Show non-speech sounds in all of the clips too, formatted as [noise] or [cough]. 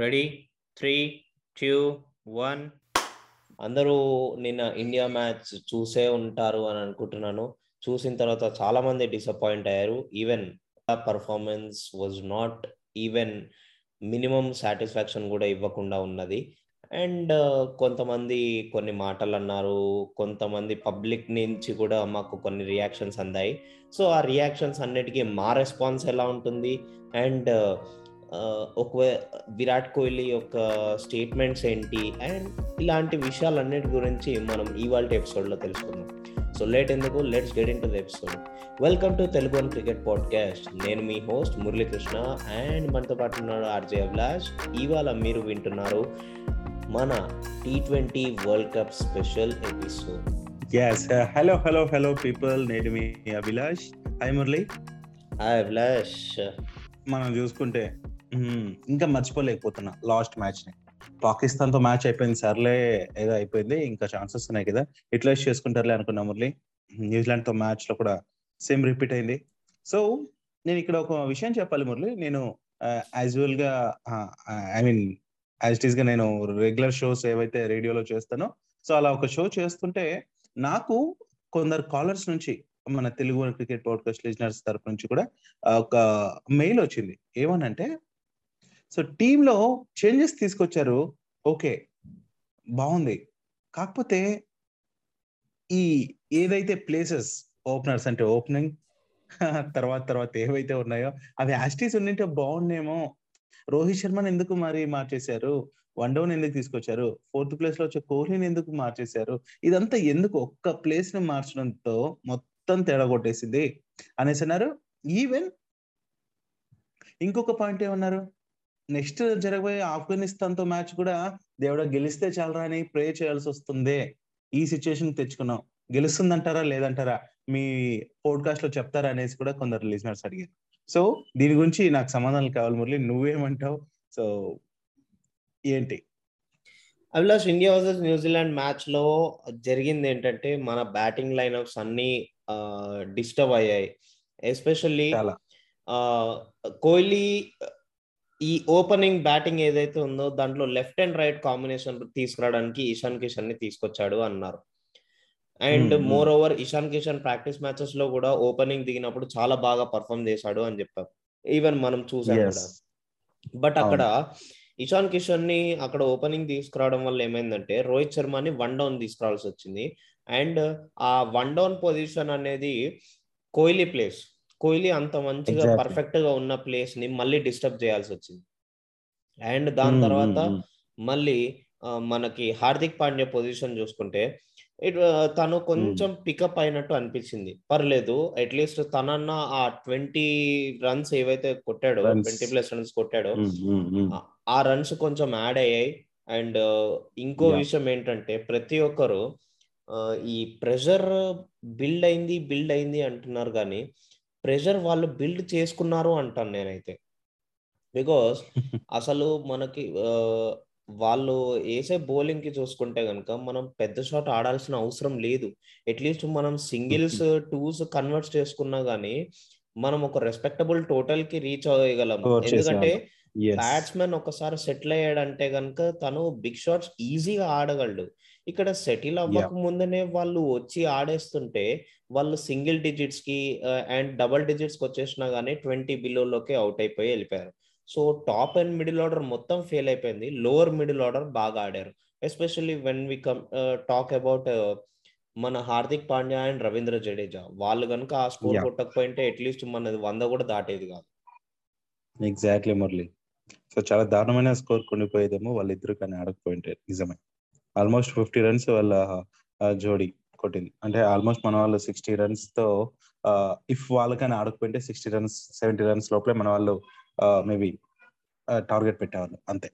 Ready three two one అందరూ నిన్న India match చూసే ఉంటారు అని అనుకుంటున్నాను. చూసిన తర్వాత చాలా మంది డిసప్పాయింట్ అయ్యారు even performance was not even minimum satisfaction కూడా ఇవ్వకుండా ఉన్నది. అండ్ uh, కొంతమంది కొన్ని మాటలు అన్నారు. కొంతమంది పబ్లిక్ నుంచి కూడా మాకు కొన్ని రియాక్షన్స్ అందాయి. సో ఆ రియాక్షన్స్ అన్నిటికీ మా రెస్పాన్స్ ఎలా ఉంటుంది? అండ్ ఒక విరాట్ కోహ్లీ యొక్క స్టేట్మెంట్స్ ఏంటి? అండ్ ఇలాంటి విషయాలన్నిటి గురించి మనం ఇవాళ ఎపిసోడ్లో తెలుసుకుందాం. సో లేట్ ఎందుకు? Let's get into the episode welcome to Telugu one cricket podcast నేను మీ హోస్ట్ మురళీకృష్ణ అండ్ మనతో పాటు ఉన్నాడు ఆర్జే అభిలాష్. ఇవాళ మీరు వింటున్నారు మన T twenty world cup special episode yes hello hello hello people నేను మీ అభిలాష్. హాయ్ మురళి. హాయ్ అభిలాష్. మనం చూసుకుంటే ఇంకా మర్చిపోలేకపోతున్నా లాస్ట్ మ్యాచ్ని పాకిస్తాన్తో మ్యాచ్ అయిపోయింది సర్లే ఏదో అయిపోయింది ఇంకా ఛాన్సెస్ ఉన్నాయి కదా. యూటిలైజ్ చేసుకుంటారులే అనుకున్నా మురళి. న్యూజిలాండ్తో మ్యాచ్లో కూడా సేమ్ రిపీట్ అయింది. సో నేను ఇక్కడ ఒక విషయం చెప్పాలి మురళి. నేను యాజువల్గా ఐ మీన్ యాజ్ ఇట్ ఈస్గా నేను రెగ్యులర్ షోస్ ఏవైతే రేడియోలో చేస్తానో సో అలా ఒక షో చేస్తుంటే నాకు కొందరు కాలర్స్ నుంచి మన తెలుగు క్రికెట్ పాడ్కాస్ట్ లిజనర్స్ తరపు నుంచి కూడా ఒక మెయిల్ వచ్చింది. ఏమనంటే సో టీంలో చేంజెస్ తీసుకొచ్చారు. ఓకే బాగుంది. కాకపోతే ఈ ఏదైతే ప్లేసెస్ ఓపెనర్స్ అంటే ఓపెనింగ్ [laughs] తర్వాత తర్వాత ఏవైతే ఉన్నాయో అవి యాస్టీస్ ఉండింటే బాగుండేమో రోహిత్ శర్మని ఎందుకు మరి మార్చేశారు? వన్ డౌన్ ఎందుకు తీసుకొచ్చారు? ఫోర్త్ ప్లేస్లో వచ్చే కోహ్లీని ఎందుకు మార్చేశారు? ఇదంతా ఎందుకు ఒక్క ప్లేస్ని మార్చడంతో మొత్తం తేడా కొట్టేసింది? అనేసి అన్నారు. ఈవెన్ ఇంకొక పాయింట్ ఏమన్నారు? నెక్స్ట్ జరగబోయే ఆఫ్ఘనిస్తాన్తో మ్యాచ్ కూడా దేవుడ గెలిస్తే చాలరా అని ప్రే చేయాల్సి వస్తుంది. ఈ సిచ్యువేషన్ తెచ్చుకున్నాం. గెలుస్తుందంటారా లేదంటారా? మీ పోడ్కాస్ట్లో చెప్తారా అనేసి కూడా కొందరు లిజనర్స్ అడిగారు. సో దీని గురించి నాకు సమాధానాలు కావాలి మురళి నువ్వేమంటావు? సో ఏంటి? అభిలాష్ ఇండియా వర్సెస్ న్యూజిలాండ్ మ్యాచ్లో జరిగింది ఏంటంటే మన బ్యాటింగ్ లైన్అప్స్ అన్ని డిస్టర్బ్ అయ్యాయి. ఎస్పెషల్లీ కోహ్లీ ఈ ఓపెనింగ్ బ్యాటింగ్ ఏదైతే ఉందో దాంట్లో లెఫ్ట్ అండ్ రైట్ కాంబినేషన్ తీసుకురావడానికి ఇషాన్ కిషన్ని తీసుకొచ్చాడు అన్నారు. And moreover Ishan Kishan practice మ్యాచెస్లో కూడా ఓపెనింగ్ దిగినప్పుడు చాలా బాగా పర్ఫామ్ చేశాడు అని చెప్పారు ఈవెన్ మనం చూసాం కూడా. బట్ అక్కడ ఇషాన్ కిషన్ని అక్కడ ఓపెనింగ్ తీసుకురావడం వల్ల ఏమైందంటే రోహిత్ శర్మని వన్ డౌన్ తీసుకురావాల్సి వచ్చింది. అండ్ ఆ వన్ డౌన్ పొజిషన్ అనేది కోహ్లీ ప్లేస్. కోహ్లీ అంత మంచిగా పర్ఫెక్ట్గా ఉన్న ప్లేస్ని మళ్ళీ డిస్టర్బ్ చేయాల్సి వచ్చింది. అండ్ దాని తర్వాత మళ్ళీ మనకి హార్దిక్ పాండ్యా పొజిషన్ చూసుకుంటే తను కొంచెం పికప్ అయినట్టు అనిపించింది. పర్లేదు అట్లీస్ట్ తనన్న ఆ ట్వంటీ రన్స్ ఏవైతే కొట్టాడో ట్వంటీ ప్లస్ రన్స్ కొట్టాడో ఆ రన్స్ కొంచెం యాడ్ అయ్యాయి. అండ్ ఇంకో విషయం ఏంటంటే ప్రతి ఒక్కరు ఈ ప్రెషర్ బిల్డ్ అయింది బిల్డ్ అయింది అంటున్నారు కానీ ప్రెషర్ వాళ్ళు బిల్డ్ చేసుకున్నారు అంటాను నేనైతే. బికాస్ [laughs] అసలు మనకి వాళ్ళు వేసే బౌలింగ్కి చూసుకుంటే కనుక మనం పెద్ద షాట్ ఆడాల్సిన అవసరం లేదు. అట్లీస్ట్ మనం సింగిల్స్ [laughs] టూస్ కన్వర్ట్ చేసుకున్నా గానీ మనం ఒక రెస్పెక్టబుల్ టోటల్కి రీచ్ అవ్వగలం ఎందుకంటే బ్యాట్స్మెన్ ఒకసారి సెటిల్ అయ్యాడంటే కనుక తను బిగ్ షాట్స్ ఈజీగా ఆడగలడు. ఇక్కడ సెటిల్ అవ్వక ముందనే వాళ్ళు వచ్చి ఆడేస్తుంటే వాళ్ళు సింగిల్ డిజిట్స్కి అండ్ డబల్ డిజిట్స్కి వచ్చేసినా గానీ ట్వంటీ బిలోలోకి అవుట్ అయిపోయి వెళ్ళిపోయారు. So top and middle order మొత్తం ఫెయిల్ అయిపోయింది. లోవర్ మిడిల్ ఆర్డర్ బాగా ఆడారు. Especially when we come talk about మన హార్దిక్ పాండ్యా అండ్ రవీంద్ర జడేజా. వాళ్ళు కనుక ఆ స్కోర్ కొట్టకపోయింటే అట్లీస్ట్ మనది వంద కూడా దాటేది కాదు. ఎగ్జాక్ట్లీ మురళి. సో చాలా దారుణమైన స్కోర్ కొనిపోయేదేమో వాళ్ళిద్దరు కానీ ఆడకపోయింటే. నిజమే. ఆల్మోస్ట్ ఫిఫ్టీ రన్స్ వాళ్ళ జోడీ కొట్టింది. అంటే ఆల్మోస్ట్ మన వాళ్ళు సిక్స్టీ రన్స్తో ఇఫ్ వాళ్ళకైనా ఆడకపోయింటే సిక్స్టీ రన్స్ సెవెంటీ రన్స్ లోపలే మన వాళ్ళు మేబీ టార్గెట్ పెట్టేవాళ్ళు. అంతే.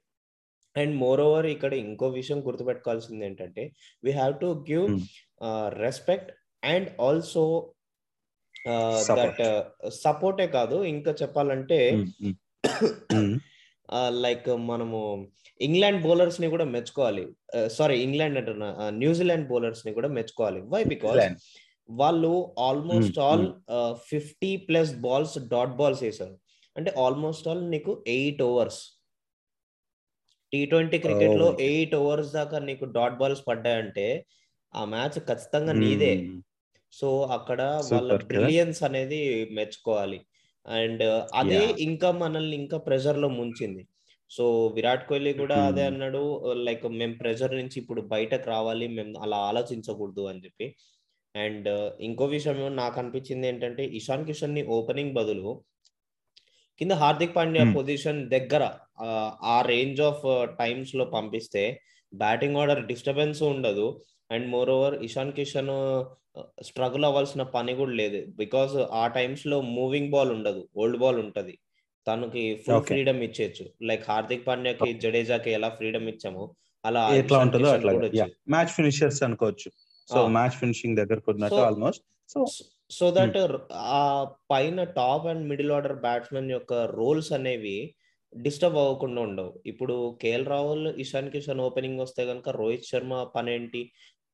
అండ్ మోర్ ఓవర్ ఇక్కడ ఇంకో విషయం గుర్తుపెట్టుకోవాల్సింది ఏంటంటే we have to give respect and also that సపోర్టే కాదు. ఇంకా చెప్పాలంటే లైక్ మనము ఇంగ్లాండ్ బౌలర్స్ని కూడా మెచ్చుకోవాలి. సారీ ఇంగ్లాండ్ అంటున్నా. న్యూజిలాండ్ బౌలర్స్ని కూడా మెచ్చుకోవాలి. వై బికాస్ వాళ్ళు almost all fifty plus balls dot balls వేసారు అంటే ఆల్మోస్ట్ ఆల్ నీకు ఎయిట్ ఓవర్స్ టీ ట్వంటీ క్రికెట్లో Oh. ఎయిట్ ఓవర్స్ దాకా నీకు డాట్ బాల్స్ పడ్డాయంటే ఆ మ్యాచ్ ఖచ్చితంగా నీదే. సో అక్కడ వాళ్ళ? బ్రిలియన్స్ అనేది మెచ్చుకోవాలి. అండ్ అదే. ఇంకా మనల్ని ఇంకా ప్రెషర్లో ముంచింది సో విరాట్ కోహ్లీ కూడా అదే Hmm. అన్నాడు లైక్ మేము ప్రెషర్ నుంచి ఇప్పుడు బయటకు రావాలి మేము అలా ఆలోచించకూడదు అని చెప్పి అండ్ ఇంకో విషయం నాకు అనిపించింది ఏంటంటే ఇషాన్ కిషన్ని ఓపెనింగ్ బదులు కింద హార్దిక్ పాండ్యా Hmm. పొజిషన్ దగ్గర ఆ రేంజ్ ఆఫ్ టైమ్స్లో పంపిస్తే బ్యాటింగ్ ఆర్డర్ డిస్టర్బెన్స్ ఉండదు and moreover Ishan Kishan struggle అవ్వాల్సిన పని కూడా లేదు. బికాస్ ఆ టైమ్స్లో మూవింగ్ బాల్ ఉండదు ఓల్డ్ బాల్ ఉంటది. తనకి ఫుల్. ఫ్రీడమ్ ఇచ్చేయచ్చు. లైక్ హార్దిక్ పాండ్యాకి జడేజాకి ఎలా ఫ్రీడమ్ ఇచ్చామో అలా ఎట్లా ఉంటుందో అట్లా మ్యాచ్ ఫినిషర్స్ అనుకోవచ్చు. సో. మ్యాచ్ ఫినిషింగ్ దగ్గరకు ఉన్నట్టు So- almost so so that ఆ పైన top and middle order batsmen యొక్క రోల్స్ అనేవి డిస్టర్బ్ అవ్వకుండా ఉండవు. ఇప్పుడు కేఎల్ రాహుల్ ఇషాన్ కిషన్ ఓపెనింగ్ వస్తే కనుక రోహిత్ శర్మ పని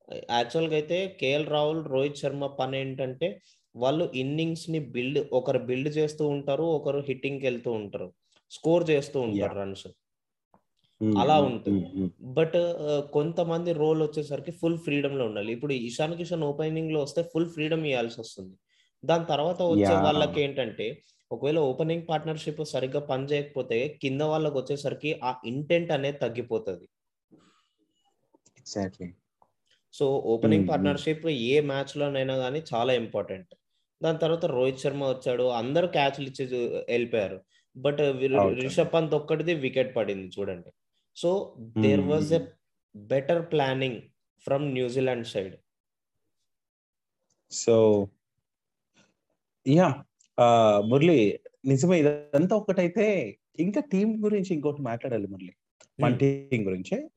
ఏంటి యాక్చువల్గా అయితే కేఎల్ రాహుల్ రోహిత్ శర్మ పని ఏంటంటే వాళ్ళు ఇన్నింగ్స్ని బిల్డ్ ఒకరు బిల్డ్ చేస్తూ ఉంటారు ఒకరు హిట్టింగ్కి వెళ్తూ ఉంటారు. స్కోర్ చేస్తూ ఉంటారు రన్స్. అలా ఉంటుంది. బట్ కొంతమంది రోల్ వచ్చేసరికి ఫుల్ ఫ్రీడమ్లో ఉండాలి. ఇప్పుడు ఇషాన్ కిషన్ ఓపెనింగ్లో వస్తే ఫుల్ ఫ్రీడమ్ ఇవ్వాల్సి వస్తుంది దాని తర్వాత వచ్చే. వాళ్ళకి ఏంటంటే ఒకవేళ ఓపెనింగ్ పార్ట్నర్షిప్ సరిగ్గా పని చేయకపోతే కింద వాళ్ళకి వచ్చేసరికి ఆ ఇంటెంట్ అనేది తగ్గిపోతుంది. Exactly so opening Hmm, hmm. Partnership ఏ మ్యాచ్ లోనైనా కానీ చాలా ఇంపార్టెంట్ దాని తర్వాత రోహిత్ శర్మ వచ్చాడు అందరూ క్యాచ్లు ఇచ్చి వెళ్ళిపోయారు. బట్. రిషబ్ పంత్ ఒక్కటిది వికెట్ పడింది చూడండి. So there was a better planning from New Zealand side so yeah Murali నిజమే ఇదంతా ఒకటైతే ఇంకా టీం గురించి ఇంకోటి మాట్లాడాలి మురళి. మన టీం గురించి. ఓకే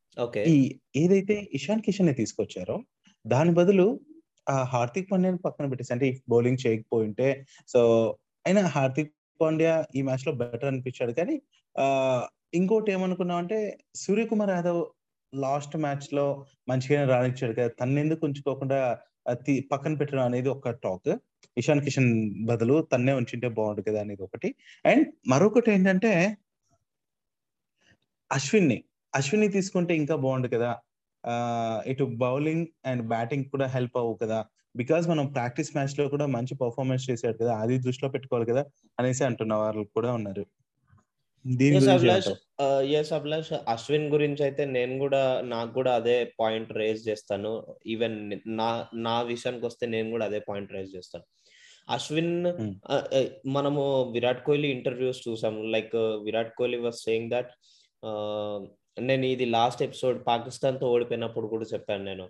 ఈ ఏదైతే ఇషాన్ కిషన్ని తీసుకొచ్చారో దాని బదులు ఆ హార్దిక్ పాండ్యాని పక్కన పెట్టేసి అంటే బౌలింగ్ చేయకపోయింటే సో అయినా హార్దిక్ పాండ్యా ఈ మ్యాచ్లో బెటర్ అనిపించాడు. కానీ ఆ ఇంకోటి ఏమనుకున్నాం అంటే సూర్యకుమార్ యాదవ్ లాస్ట్ మ్యాచ్లో మంచిగానే రాణించాడు కదా తన్ని ఎందుకు ఉంచుకోకుండా పక్కన పెట్టడం అనేది ఒక టాక్. ఇషాన్ కిషన్ బదులు తన్నే ఉంచింటే బాగుండు కదా అనేది ఒకటి. అండ్ మరొకటి ఏంటంటే అశ్విన్ని అశ్విన్ తీసుకుంటే ఇంకా బాగుండు కదా. ఇటు బౌలింగ్ అండ్ బ్యాటింగ్ కూడా హెల్ప్ అవ్వు కదా. బికాస్ మనం ప్రాక్టీస్ మ్యాచ్లో కూడా మంచి పర్ఫార్మెన్స్ చేశాడు కదా. అది దృష్టిలో పెట్టుకోవాలి కదా అనేసి అంటున్న వాళ్ళు కూడా ఉన్నారు. ఎస్ అభిలాష్. అశ్విన్ గురించి అయితే నేను కూడా నాకు కూడా అదే పాయింట్ రేజ్ చేస్తాను. ఈవెన్ నా నా విషయానికి వస్తే నేను కూడా అదే పాయింట్ రేజ్ చేస్తాను. అశ్విన్ Hmm. మనము విరాట్ కోహ్లీ ఇంటర్వ్యూస్ చూసాము. Like Virat Kohli was saying that నేను ఇది లాస్ట్ ఎపిసోడ్ పాకిస్తాన్తో ఓడిపోయినప్పుడు కూడా చెప్పాను నేను.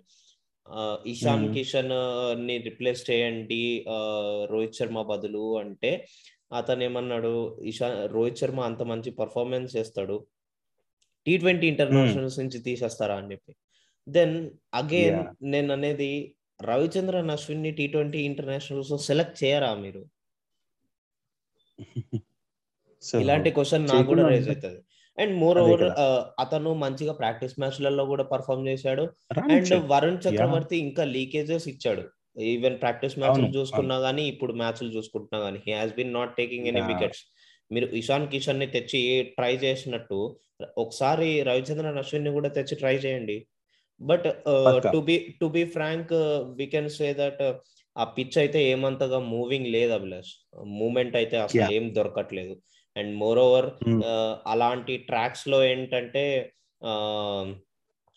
ఇషాన్. కిషన్ని రిప్లేస్ చేయండి రోహిత్ శర్మ బదులు అంటే అతను ఏమన్నాడు ఇషా రోహిత్ శర్మ అంత మంచి పర్ఫార్మెన్స్ చేస్తాడు. టీ ట్వంటీ ఇంటర్నేషనల్స్ నుంచి తీసేస్తారా అని చెప్పి. Then again. నేను అనేది రవిచంద్రన్ అశ్విన్ని టీ ట్వంటీ ఇంటర్నేషనల్స్ సెలెక్ట్ చేయరా మీరు? [laughs] ఇలాంటి క్వశ్చన్ నాకు కూడా రేజ్ అవుతుంది. And moreover. అతను మంచిగా ప్రాక్టీస్ మ్యాచ్లలో కూడా పర్ఫామ్ చేశాడు అండ్. వరుణ్ చక్రవర్తి ఇంకా లీకేజెస్ ఇచ్చాడు ఈవెన్ ప్రాక్టీస్ మ్యాచ్లు అవును, చూసుకున్నా గానీ ఇప్పుడు మ్యాచ్లు చూసుకుంటున్నా గానీ he has been not taking any. Wickets మీరు ఇషాన్ కిషన్ని తెచ్చి ట్రై చేసినట్టు ఒకసారి రవిచంద్రన్ అశ్విన్ని కూడా తెచ్చి ట్రై చేయండి but. To be to be frank we can say that ఆ పిచ్ అయితే ఏమంతగా మూవింగ్ లేదు అభిలాష్ మూమెంట్ అయితే అసలు. ఏం దొరకట్లేదు అండ్ మోర్ ఓవర్ Hmm. అలాంటి ట్రాక్స్లో ఏంటంటే ఆ,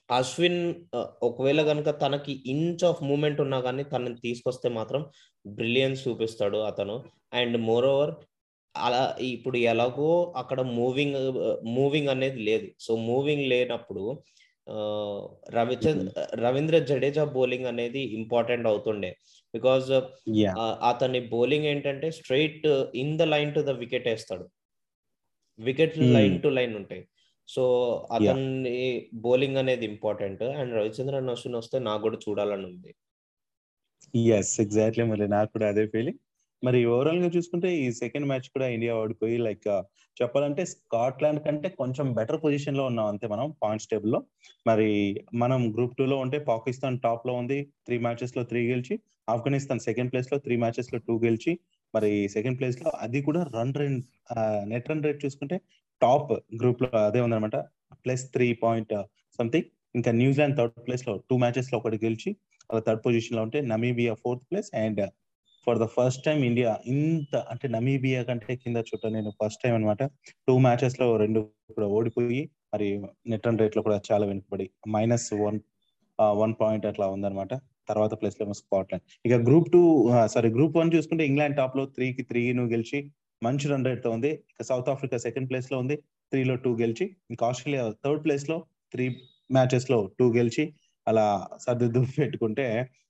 అశ్విన్ ఒకవేళ కనుక తనకి ఇంచ్ ఆఫ్ మూమెంట్ ఉన్నా కానీ తనని తీసుకొస్తే మాత్రం బ్రిలియన్స్ చూపిస్తాడు అతను. అండ్ మోర్ ఓవర్ అలా ఇప్పుడు ఎలాగో అక్కడ మూవింగ్ మూవింగ్ అనేది లేదు. సో మూవింగ్ లేనప్పుడు రవిచంద్ర రవీంద్ర జడేజా బౌలింగ్ అనేది ఇంపార్టెంట్ అవుతుండే. బికాజ్. అతని బౌలింగ్ ఏంటంటే straight in the line to the wicket వేస్తాడు. Wicket Hmm. Line to line ఉంటాయి. సో అతని బౌలింగ్ అనేది ఇంపార్టెంట్. అండ్ రవిచంద్రన్ అశ్విన్ వస్తే నాకు కూడా చూడాలని ఉంది. ఎస్ ఎగ్జాక్ట్లీ మరి నాకు కూడా అదే ఫీలింగ్ మరి ఓవరాల్గా చూసుకుంటే ఈ సెకండ్ మ్యాచ్ కూడా ఇండియా ఓడిపోయి లైక్ చెప్పాలంటే స్కాట్లాండ్ కంటే కొంచెం బెటర్ పొజిషన్లో ఉన్నాం అంతే మనం పాయింట్స్ టేబుల్లో. మరి మనం గ్రూప్ టూ లో ఉంటే పాకిస్తాన్ టాప్లో ఉంది త్రీ మ్యాచెస్లో త్రీ గెలిచి ఆఫ్ఘనిస్తాన్ సెకండ్ ప్లేస్లో త్రీ మ్యాచెస్లో టూ గెలిచి మరి సెకండ్ ప్లేస్లో అది కూడా run rate net run rate చూసుకుంటే టాప్ గ్రూప్లో అదే ఉందన్నమాట. ప్లస్ త్రీ పాయింట్ సంథింగ్ ఇంకా న్యూజిలాండ్ థర్డ్ ప్లేస్లో టూ మ్యాచెస్లో ఒకటి గెలిచి అలా థర్డ్ పొజిషన్లో ఉంటే Namibia fourth place and for the first time India ఇంత అంటే నమీబియా కంటే కింద చుట్ట నేను ఫస్ట్ టైం అనమాట టూ మ్యాచెస్లో రెండు కూడా ఓడిపోయి మరి నెట్ రన్ రేట్లో కూడా చాలా వెనుకబడి మైనస్ వన్ వన్ పాయింట్ అట్లా ఉందన్నమాట. తర్వాత ప్లేస్లో స్కాట్లాండ్. ఇక group two sorry group one చూసుకుంటే ఇంగ్లాండ్ టాప్లో త్రీ కి త్రీ ను గెలిచి మంచి రన్ రేట్తో ఉంది. ఇక సౌత్ ఆఫ్రికా సెకండ్ ప్లేస్లో ఉంది త్రీ లో టూ గెలిచి. ఇంకా ఆస్ట్రేలియా థర్డ్ ప్లేస్లో త్రీ మ్యాచెస్లో టూ గెలిచి. అలా సర్దిద్దు పెట్టుకుంటే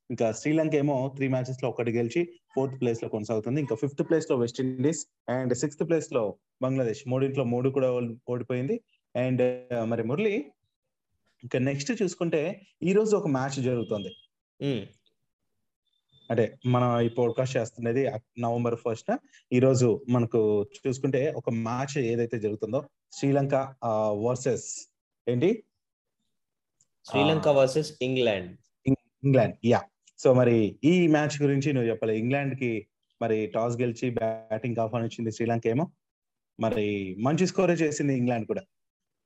ఇంకా శ్రీలంక ఏమో త్రీ మ్యాచెస్లో ఒకటి గెలిచి ఫోర్త్ ప్లేస్లో కొనసాగుతుంది. ఇంకా ఫిఫ్త్ ప్లేస్లో వెస్టిండీస్ అండ్ సిక్స్త్ ప్లేస్లో బంగ్లాదేశ్. మూడింట్లో మూడు కూడా ఓడిపోయింది. అండ్ మరి మురళి ఇంకా నెక్స్ట్ చూసుకుంటే ఈ రోజు ఒక మ్యాచ్ జరుగుతుంది. అంటే మనం ఈ పోడ్కాస్ట్ చేస్తున్నది నవంబర్ ఫస్ట్ ఈ రోజు మనకు చూసుకుంటే ఒక మ్యాచ్ ఏదైతే జరుగుతుందో శ్రీలంక వర్సెస్ ఏంటి? Sri Lanka versus England England yeah so మరి ఈ మ్యాచ్ గురించి నువ్వు చెప్పాలి. ఇంగ్లాండ్కి మరి టాస్ గెలిచి బ్యాటింగ్ ఆహ్వానించింది శ్రీలంక ఏమో. మరి మంచి స్కోరే చేసింది ఇంగ్లాండ్ కూడా.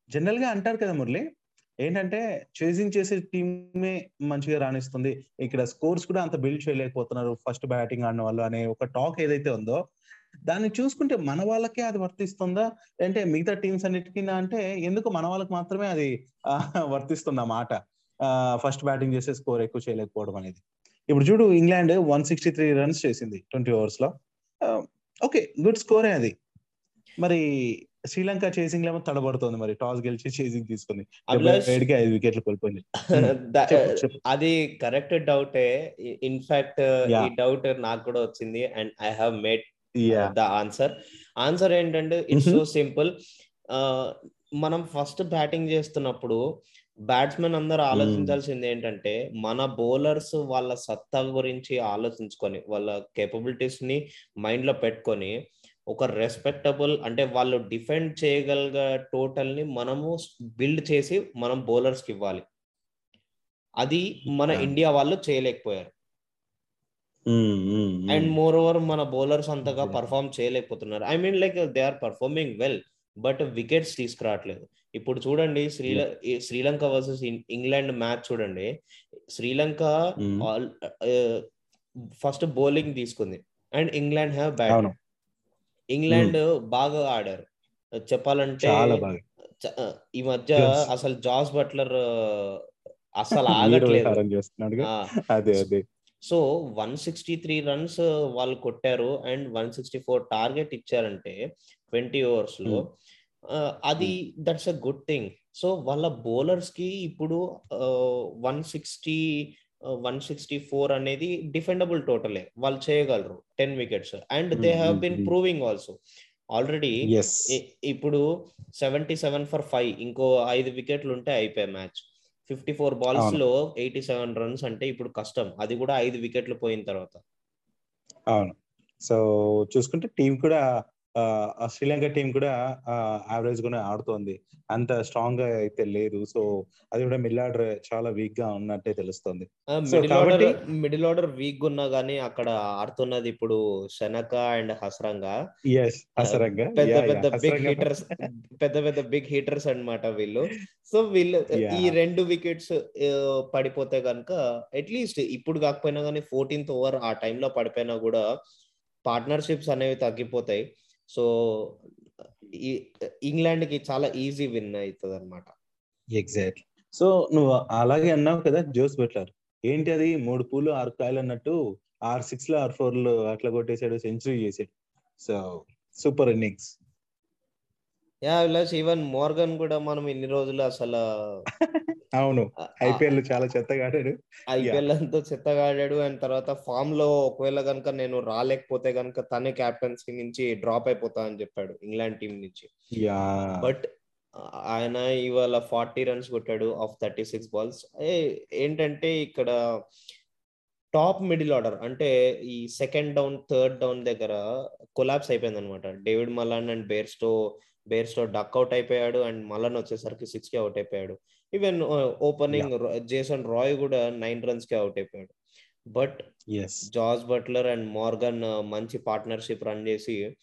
జనరల్గా అంటారు కదా మురళి ఏంటంటే చేసింగ్ చేసే టీమే మంచిగా రాణిస్తుంది. ఇక్కడ స్కోర్స్ కూడా అంత బిల్డ్ చేయలేకపోతున్నారు ఫస్ట్ బ్యాటింగ్ ఆడిన వాళ్ళు అనే ఒక టాక్ ఏదైతే ఉందో. దాన్ని చూసుకుంటే మన వాళ్ళకే అది వర్తిస్తుందా? అంటే మిగతా టీమ్స్ అన్నిటికీ అంటే ఎందుకు మన వాళ్ళకి మాత్రమే అది వర్తిస్తుంది మాట? ఫస్ట్ బ్యాటింగ్ చేసే స్కోర్ ఎక్కువ చేయలేకపోవడం అనేది. ఇప్పుడు చూడు England one sixty three runs చేసింది ట్వంటీ ఓవర్స్లో. ఓకే గుడ్ స్కోరే అది. మరి శ్రీలంక చేసింగ్ లేమో తడబడుతుంది మరి. టాస్ గెలిచి చేసింగ్ తీసుకుంది. ఏడుకి ఐదు వికెట్లు కోల్పోయింది [laughs] అది కరెక్ట్ డౌటే ఇన్ఫాక్ట్ ఈ డౌట్ నాకు కూడా వచ్చింది and I have made the answer answer ఏంటంటే ఇట్స్ సో సింపుల్ మనం ఫస్ట్ బ్యాటింగ్ చేస్తున్నప్పుడు బ్యాట్స్మెన్ అందరూ ఆలోచించాల్సింది ఏంటంటే మన బౌలర్స్ వాళ్ళ సత్తా గురించి ఆలోచించుకొని వాళ్ళ కేపబిలిటీస్ని మైండ్లో పెట్టుకొని ఒక రెస్పెక్టబుల్ అంటే వాళ్ళు డిఫెండ్ చేయగలిగ టోటల్ని మనము బిల్డ్ చేసి మనం బౌలర్స్కి ఇవ్వాలి. అది మన ఇండియా వాళ్ళు చేయలేకపోయారు. అండ్ మోర్ ఓవర్ మన బౌలర్స్ అంతగా పర్ఫామ్ చేయలేకపోతున్నారు. I mean like they are performing well but wickets తీసుకురావట్లేదు. ఇప్పుడు చూడండి శ్రీల శ్రీలంక వర్సెస్ ఇంగ్లాండ్ మ్యాచ్ చూడండి. శ్రీలంక ఫస్ట్ బౌలింగ్ తీసుకుంది. And England have bat England బాగా ఆడారు. చెప్పాలంటే ఈ మధ్య అసలు జాస్ బట్లర్ అసలు [laughs] ఆగట్లేదు. So one sixty three runs వాళ్ళు కొట్టారు and one sixty four target ఇచ్చారంటే ట్వంటీ ఓవర్స్లో అది that's a good thing. So వాళ్ళ బౌలర్స్కి ఇప్పుడు one sixty one sixty four అనేది డిఫెండబుల్ టోటలే వాళ్ళు చేయగలరు. Ten wickets and they have been proving also already ఇప్పుడు సెవెంటీ సెవెన్ ఫర్ ఫైవ్ ఇంకో ఐదు వికెట్లు ఉంటే అయిపోయాయి మ్యాచ్ ఫిఫ్టీ ఫోర్ బాల్స్లో ఎయిటీ సెవెన్ రన్స్ అంటే ఇప్పుడు కష్టం. అది కూడా ఐదు వికెట్లు పోయిన తర్వాత. అవును. సో చూసుకుంటే టీం కూడా శ్రీలంక టీం కూడా యావరేజ్ గానే ఆడుతోంది. అంత స్ట్రాంగ్గా అయితే లేదు. సో అది కూడా మిడిల్ ఆర్డర్ చాలా వీక్గా ఉన్నట్టే తెలుస్తుంది. Middle order middle order weak ఉన్నా గానీ అక్కడ ఆడుతున్నది ఇప్పుడు శనక అండ్ హసరంగా. హసరంగా. పెద్ద పెద్ద బిగ్ హీటర్స్ పెద్ద పెద్ద బిగ్ హీటర్స్ అనమాట వీళ్ళు. సో వీళ్ళు ఈ రెండు వికెట్స్ పడిపోతే కనుక అట్లీస్ట్ ఇప్పుడు కాకపోయినా కానీ ఫోర్టీన్త్ ఓవర్ ఆ టైంలో పడిపోయినా కూడా పార్ట్నర్షిప్స్ అనేవి తగ్గిపోతాయి. సో ఇంగ్లాండ్కి చాలా ఈజీ విన్ అవుతుంది అనమాట ఎగ్జాక్ట్లీ. సో నువ్వు అలాగే అన్నావు కదా జోస్ బట్లర్. ఏంటి అది? మూడు పూలు ఆరు కాయలు అన్నట్టు ఆర్ సిక్స్లో ఆర్ ఫోర్లో అట్లా కొట్టేశాడు సెంచరీ చేసాడు. So super innings. Yeah even Morgan కూడా మనం ఇన్ని రోజులు అసలు [laughs] అవును. ఐపీఎల్ చాలా చెత్తగా ఆడాడు ఐపీఎల్ అంతా చెత్తగా ఆడాడు అండ్ తర్వాత ఫామ్లో ఒకవేళ కనుక నేను రాలేకపోతే కనుక తనే క్యాప్టెన్సీ నుంచి డ్రాప్ అయిపోతా అని చెప్పాడు ఇంగ్లాండ్ టీం నుంచి. బట్ ఆయన ఇవాళ ఫార్టీ రన్స్ కొట్టాడు ఆఫ్ థర్టీ సిక్స్ బాల్స్. ఏంటంటే ఇక్కడ టాప్ మిడిల్ ఆర్డర్ అంటే ఈ సెకండ్ డౌన్ థర్డ్ డౌన్ దగ్గర కొలాప్స్ అయిపోయింది అనమాట David Malan and Bairstow Bairstow duck out అయిపోయాడు అండ్ మలన్ వచ్చేసరికి సిక్స్కి అవుట్ అయిపోయాడు. ఈవెన్ ఓపెనింగ్ జేసన్ రాయ్ కూడా నైన్ రన్స్కి అవుట్ అయిపోయాడు. But George Buttler and Morgan మంచి పార్ట్నర్షిప్ రన్ చేసి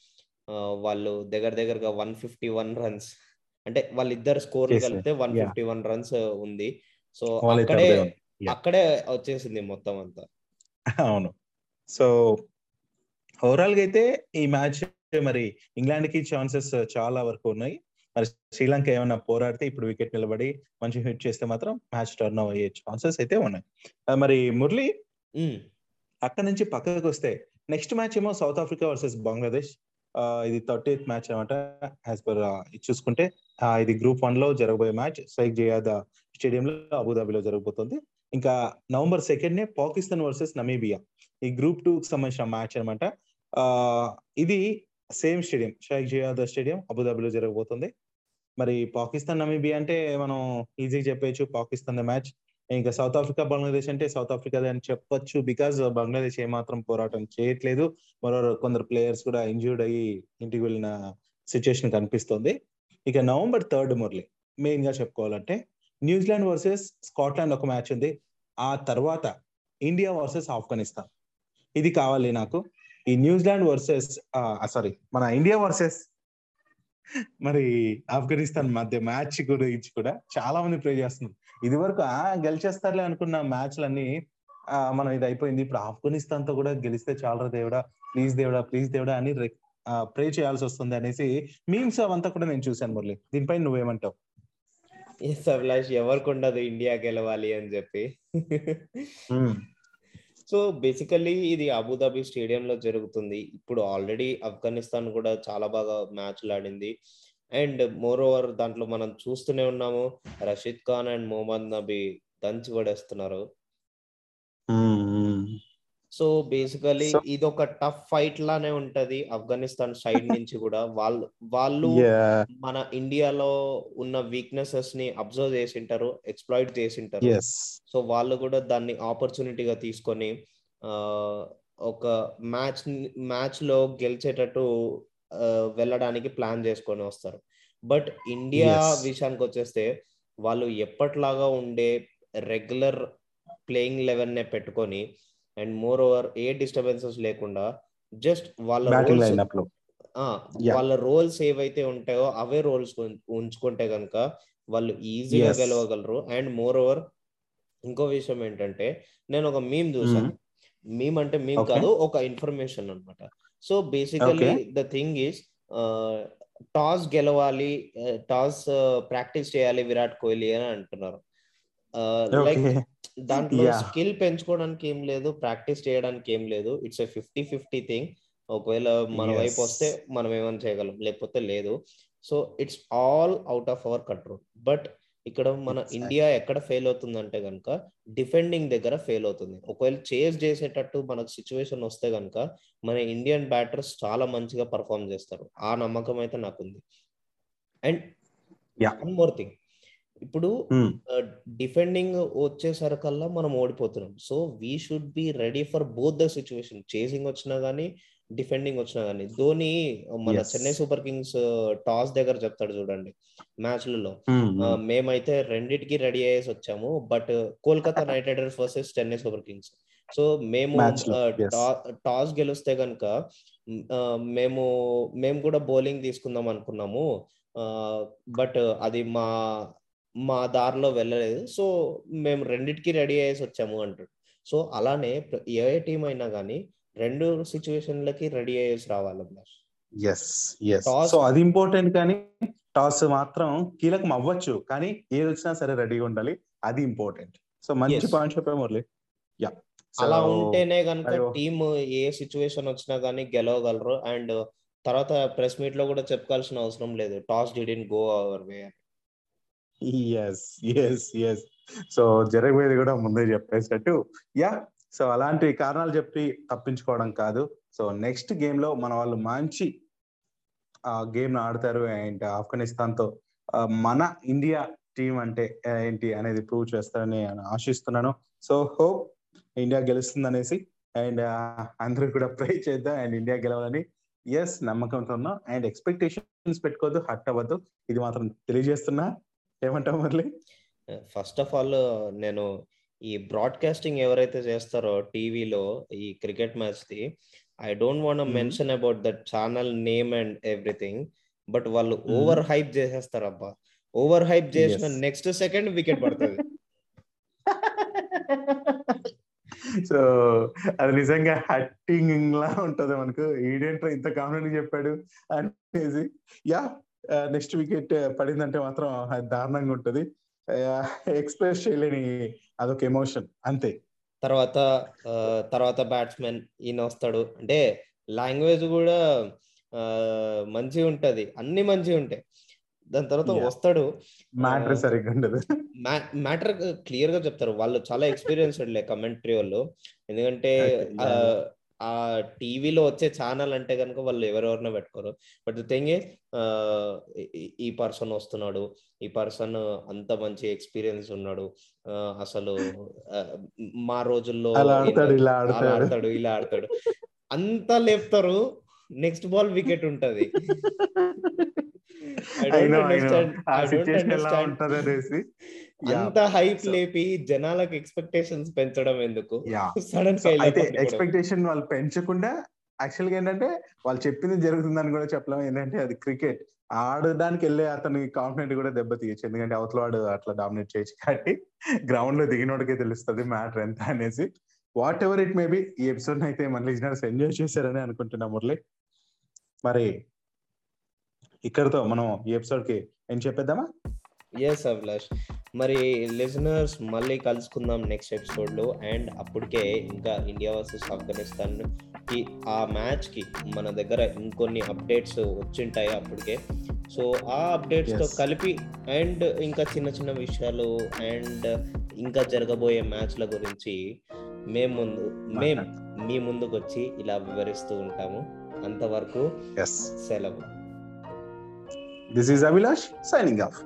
వాళ్ళు దగ్గర దగ్గరగా వన్ ఫిఫ్టీ వన్ రన్స్ అంటే వాళ్ళిద్దరు స్కోర్ కలిపితే వన్. ఫిఫ్టీ వన్ రన్స్ ఉంది. సో అక్కడే. అక్కడే వచ్చేసింది మొత్తం అంతా. [laughs] అవును. సో ఓవరాల్గా అయితే ఈ మ్యాచ్ మరి ఇంగ్లాండ్కి ఛాన్సెస్ చాలా వరకు ఉన్నాయి. మరి శ్రీలంక ఏమైనా పోరాడితే ఇప్పుడు వికెట్ నిలబడి మంచి హిట్ చేస్తే మాత్రం మ్యాచ్ టర్న్ అయ్యే ఛాన్సెస్ అయితే ఉన్నాయి. మరి మురళి అక్కడ నుంచి పక్కకు వస్తే నెక్స్ట్ మ్యాచ్ ఏమో సౌత్ ఆఫ్రికా వర్సెస్ బంగ్లాదేశ్. ఇది థర్టీ ఎయిత్ మ్యాచ్ అనమాట యాజ్ పర్ చూసుకుంటే ఇది గ్రూప్ వన్లో జరగబోయే మ్యాచ్ సైక్ జియాద స్టేడియం లో అబుదాబిలో జరగబోతుంది. ఇంకా నవంబర్ సెకండ్ నే పాకిస్తాన్ వర్సెస్ నమీబియా. ఈ గ్రూప్ టూ కి సంబంధించిన మ్యాచ్ అనమాట ఇది same stadium Sheikh Zayed stadium అబుదాబిలో జరగబోతుంది. మరి పాకిస్తాన్ నమీబియా అంటే మనం ఈజీగా చెప్పేయచ్చు పాకిస్తాన్ మ్యాచ్. ఇంకా సౌత్ ఆఫ్రికా బంగ్లాదేశ్ అంటే సౌత్ ఆఫ్రికా అని చెప్పొచ్చు బికాజ్ బంగ్లాదేశ్ ఏమాత్రం పోరాటం చేయట్లేదు. మరో కొందరు ప్లేయర్స్ కూడా ఇంజూర్డ్ అయ్యి ఇంటికి వెళ్ళిన సిచ్యుయేషన్ కనిపిస్తుంది. ఇక నవంబర్ థర్డ్ మురళి మెయిన్గా చెప్పుకోవాలంటే న్యూజిలాండ్ వర్సెస్ స్కాట్లాండ్ ఒక మ్యాచ్ ఉంది. ఆ తర్వాత ఇండియా వర్సెస్ ఆఫ్ఘనిస్తాన్. ఇది కావాలి నాకు. ఈ న్యూజిలాండ్ వర్సెస్ సారీ మన ఇండియా వర్సెస్ మరి ఆఫ్ఘనిస్తాన్ మధ్య మ్యాచ్ గురించి కూడా చాలా మంది ప్రే చేస్తున్నారు. ఇది వరకు ఆ గెలిచేస్తారులే అనుకున్న మ్యాచ్లన్నీ ఆ, మనం ఇది అయిపోయింది. ఇప్పుడు ఆఫ్ఘనిస్తాన్తో కూడా గెలిస్తే చాలా దేవుడా? ప్లీజ్ దేవుడా ప్లీజ్ దేవుడా అని ప్రే చేయాల్సి వస్తుంది అనేసి మీమ్స్ అవంతా కూడా నేను చూశాను మురళి. దీనిపై నువ్వేమంటావు? ఎస్ అభిలాష్ ఎవరికి ఉండదు ఇండియా గెలవాలి అని చెప్పి. సో బేసికల్లీ ఇది అబుదాబి స్టేడియం లో జరుగుతుంది. ఇప్పుడు ఆల్రెడీ ఆఫ్ఘనిస్తాన్ కూడా చాలా బాగా మ్యాచ్లు ఆడింది అండ్ మోర్ ఓవర్ దాంట్లో మనం చూస్తూనే ఉన్నాము రషీద్ ఖాన్ అండ్ మొహమ్మద్ నబీ దంచి పడేస్తున్నారు. సో బేసికలీ ఇది ఒక టఫ్ ఫైట్ లానే ఉంటది ఆఫ్ఘనిస్తాన్ సైడ్ [laughs] నుంచి కూడా. వాళ్ళు వాళ్ళు మన ఇండియాలో ఉన్న వీక్నెసెస్ని అబ్జర్వ్ చేసింటారు ఎక్స్ప్లాయిట్ చేసింటారు. సో వాళ్ళు కూడా దాన్ని ఆపర్చునిటీగా తీసుకొని ఒక మ్యాచ్ మ్యాచ్లో గెలిచేటట్టు వెళ్ళడానికి ప్లాన్ చేసుకొని వస్తారు. But India. విషయానికి వచ్చేస్తే వాళ్ళు ఎప్పట్లాగా ఉండే రెగ్యులర్ ప్లేయింగ్ లెవెన్ నే పెట్టుకొని and more over a disturbances లేకుండా జస్ట్ వాళ్ళ. వాళ్ళ రోల్స్ ఏవైతే ఉంటాయో అవే రోల్స్ ఉంచుకుంటే కనుక వాళ్ళు ఈజీగా. గెలవగలరు అండ్ మోర్ ఓవర్ ఇంకో విషయం ఏంటంటే నేను ఒక మీమ్ చూసాను మీమ్ అంటే మీమ్. కాదు ఒక ఇన్ఫర్మేషన్ అన్నమాట so basically. The thing is toss గెలవాలి టాస్ ప్రాక్టీస్ చేయాలి విరాట్ కోహ్లీ అని అంటున్నారు లైక్ ఓకే దాంట్లో. స్కిల్ పెంచుకోవడానికి ఏం లేదు ప్రాక్టీస్ చేయడానికి ఏం లేదు. It's a fifty fifty thing ఒకవేళ మన. వైపు వస్తే మనం ఏమైనా చేయగలం లేకపోతే లేదు. So it's all out of our control but ఇక్కడ మన. ఇండియా ఎక్కడ ఫెయిల్ అవుతుందంటే కనుక డిఫెండింగ్ దగ్గర ఫెయిల్ అవుతుంది. ఒకవేళ చేజ్ చేసేటట్టు మనకు సిచ్యువేషన్ వస్తే కనుక మన ఇండియన్ బ్యాటర్స్ చాలా మంచిగా పర్ఫామ్ చేస్తారు. ఆ నమ్మకం అయితే నాకుంది. అండ్. వన్ మోర్ థింగ్ ఇప్పుడు డిఫెండింగ్ వచ్చేసరికల్లా మనం ఓడిపోతున్నాం. So we should be ready for both the situation chasing వచ్చినా గానీ డిఫెండింగ్ వచ్చినా గానీ. ధోని మన. చెన్నై సూపర్ కింగ్స్ టాస్ దగ్గర చెప్తాడు చూడండి మ్యాచ్లలో. మేమైతే రెండిటికి రెడీ అయ్యేసి వచ్చాము. But Kolkata Knight Riders versus Chennai Super Kings. So మేము. టాస్ గెలిస్తే కనుక మేము మేము కూడా బౌలింగ్ తీసుకుందాం అనుకున్నాము. బట్ అది మా మా దారిలో వెళ్ళలేదు. సో మేము రెండిటికి రెడీ అయ్యేసి వచ్చాము అంటాడు సో అలానే ఏ టీం అయినా కానీ రెండు సిచ్యువేషన్లకి రెడీ అయ్యేసి రావాలి అభిలాష్. ఎస్ ఎస్ సో అది ఇంపార్టెంట్ కానీ టాస్ మాత్రం కీలకం అవ్వచ్చు. కానీ ఏది వచ్చినా సరే రెడీగా ఉండాలి. అది ఇంపార్టెంట్. సో మంచి. పాయింట్ చెప్పా మురళి. యా అలా ఉంటేనే కనుక. టీమ్ ఏ సిచ్యువేషన్ వచ్చినా కానీ గెలవగలరు. అండ్ తర్వాత ప్రెస్ మీట్లో కూడా చెప్పుకోవాల్సిన అవసరం లేదు. Toss didn't go our way yes yes yes so జరగబోయేది కూడా ముందే చెప్పేసినట్టు. యా సో అలాంటి కారణాలు చెప్పి తప్పించుకోవడం కాదు. సో నెక్స్ట్ గేమ్లో మన వాళ్ళు మంచి గేమ్ ఆడతారు అండ్ ఆఫ్ఘనిస్తాన్తో మన ఇండియా టీం అంటే ఏంటి అనేది ప్రూవ్ చేస్తారని ఆశిస్తున్నాను. సో హోప్ ఇండియా గెలుస్తుంది అనేసి అండ్ అందరూ కూడా ప్రే చేద్దాం అండ్ ఇండియా గెలవాలని. ఎస్ నమ్మకంతో ఉన్నాం. అండ్ ఎక్స్పెక్టేషన్స్ పెట్టుకోవద్దు హట్ అవ్వద్దు. ఇది మాత్రం తెలియజేస్తున్నా. ఏమంటావు మురళి? ఫస్ట్ ఆఫ్ ఆల్ నేను ఈ బ్రాడ్కాస్టింగ్ ఎవరైతే చేస్తారో టీవీలో ఈ cricket match the I don't want. Mention about that channel name and everything but వాళ్ళు ఓవర్ హైప్ చేసేస్తారు అబ్బా ఓవర్ హైప్ చేసిన నెక్స్ట్ సెకండ్ వికెట్ పడుతుంది. సో అది నిజంగా హట్టింగ్ లా ఉంటది మనకు. ఈడేంట్రో ఇంత కాన్ఫిడెంట్ చెప్పాడు అనేసి. యా నెక్స్ట్ వికెట్ పడిందంటే మాత్రం దారుణంగా ఉంటది. ఎక్స్ప్రెస్ చేయలేని అదొక ఎమోషన్ అంతే. తర్వాత తర్వాత బ్యాట్స్మెన్ ఈయన వస్తాడు. అంటే లాంగ్వేజ్ కూడా మంచిగా ఉంటది. అన్ని మంచిగా ఉంటాయి. దాని తర్వాత వస్తాడు. మ్యాటర్ సరిగ్గా ఉండదు. మ్యాటర్ క్లియర్గా చెప్తారు. వాళ్ళు చాలా ఎక్స్పీరియన్స్డ్ లే కమెంటరీ వాళ్ళు. ఎందుకంటే [laughs] ఆ టీవీలో వచ్చే ఛానల్ అంటే కనుక వాళ్ళు ఎవరెవరినో పెట్టుకోరు. బట్ ది థింగ్ ఈ పర్సన్ వస్తున్నాడు. ఈ పర్సన్ అంత మంచి ఎక్స్పీరియన్స్ ఉన్నాడు. అసలు మా రోజుల్లో ఆడతాడు ఇలా ఆడతాడు. ఇలా ఆడతాడు. అంతా లేపుతారు. నెక్స్ట్ బాల్ వికెట్ ఉంటది. [laughs] అంత హైప్ లేపి జనాలకు ఎక్స్పెక్టేషన్స్ పెంచడం ఎందుకు? [laughs] సడన్ అయితే ఎక్స్పెక్టేషన్ వాళ్ళు పెంచకుండా యాక్చువల్గా ఏంటంటే వాళ్ళు చెప్పింది జరుగుతుందని కూడా చెప్పలేము. ఏంటంటే అది క్రికెట్ ఆడడానికి వెళ్ళే అతని కాన్ఫిడెంట్ కూడా దెబ్బతీయచ్చు ఎందుకంటే అవతల వాడు అట్లా డామినేట్ చేయొచ్చు కాబట్టి గ్రౌండ్లో దిగినోడికే తెలుస్తుంది మ్యాటర్ ఎంత అనేసి. వాట్ ఎవర్ ఇట్ మేబీ ఈ ఎపిసోడ్ అయితే మన లిజనర్స్ ఎంజాయ్ చేశారని అనుకుంటున్నా మురళి. మరి ఇక్కడతో మనం ఈ ఎపిసోడ్కి ఏం చెప్పేద్దామా? ఎస్ అభిలాష్ మరి లిజనర్స్ మళ్ళీ కలుసుకుందాం నెక్స్ట్ ఎపిసోడ్లో. అండ్ అప్పటికే ఇంకా ఇండియా వర్సెస్ ఆఫ్ఘనిస్తాన్కి ఆ మ్యాచ్కి మన దగ్గర ఇంకొన్ని అప్డేట్స్ వచ్చింటాయి అప్పటికే. సో ఆ అప్డేట్స్తో కలిపి అండ్ ఇంకా చిన్న చిన్న విషయాలు అండ్ ఇంకా జరగబోయే మ్యాచ్ల గురించి మేము ముందు మేము మీ ముందుకు వచ్చి ఇలా వివరిస్తూ ఉంటాము. అంతవరకు సెలవు. This is Abhilash signing off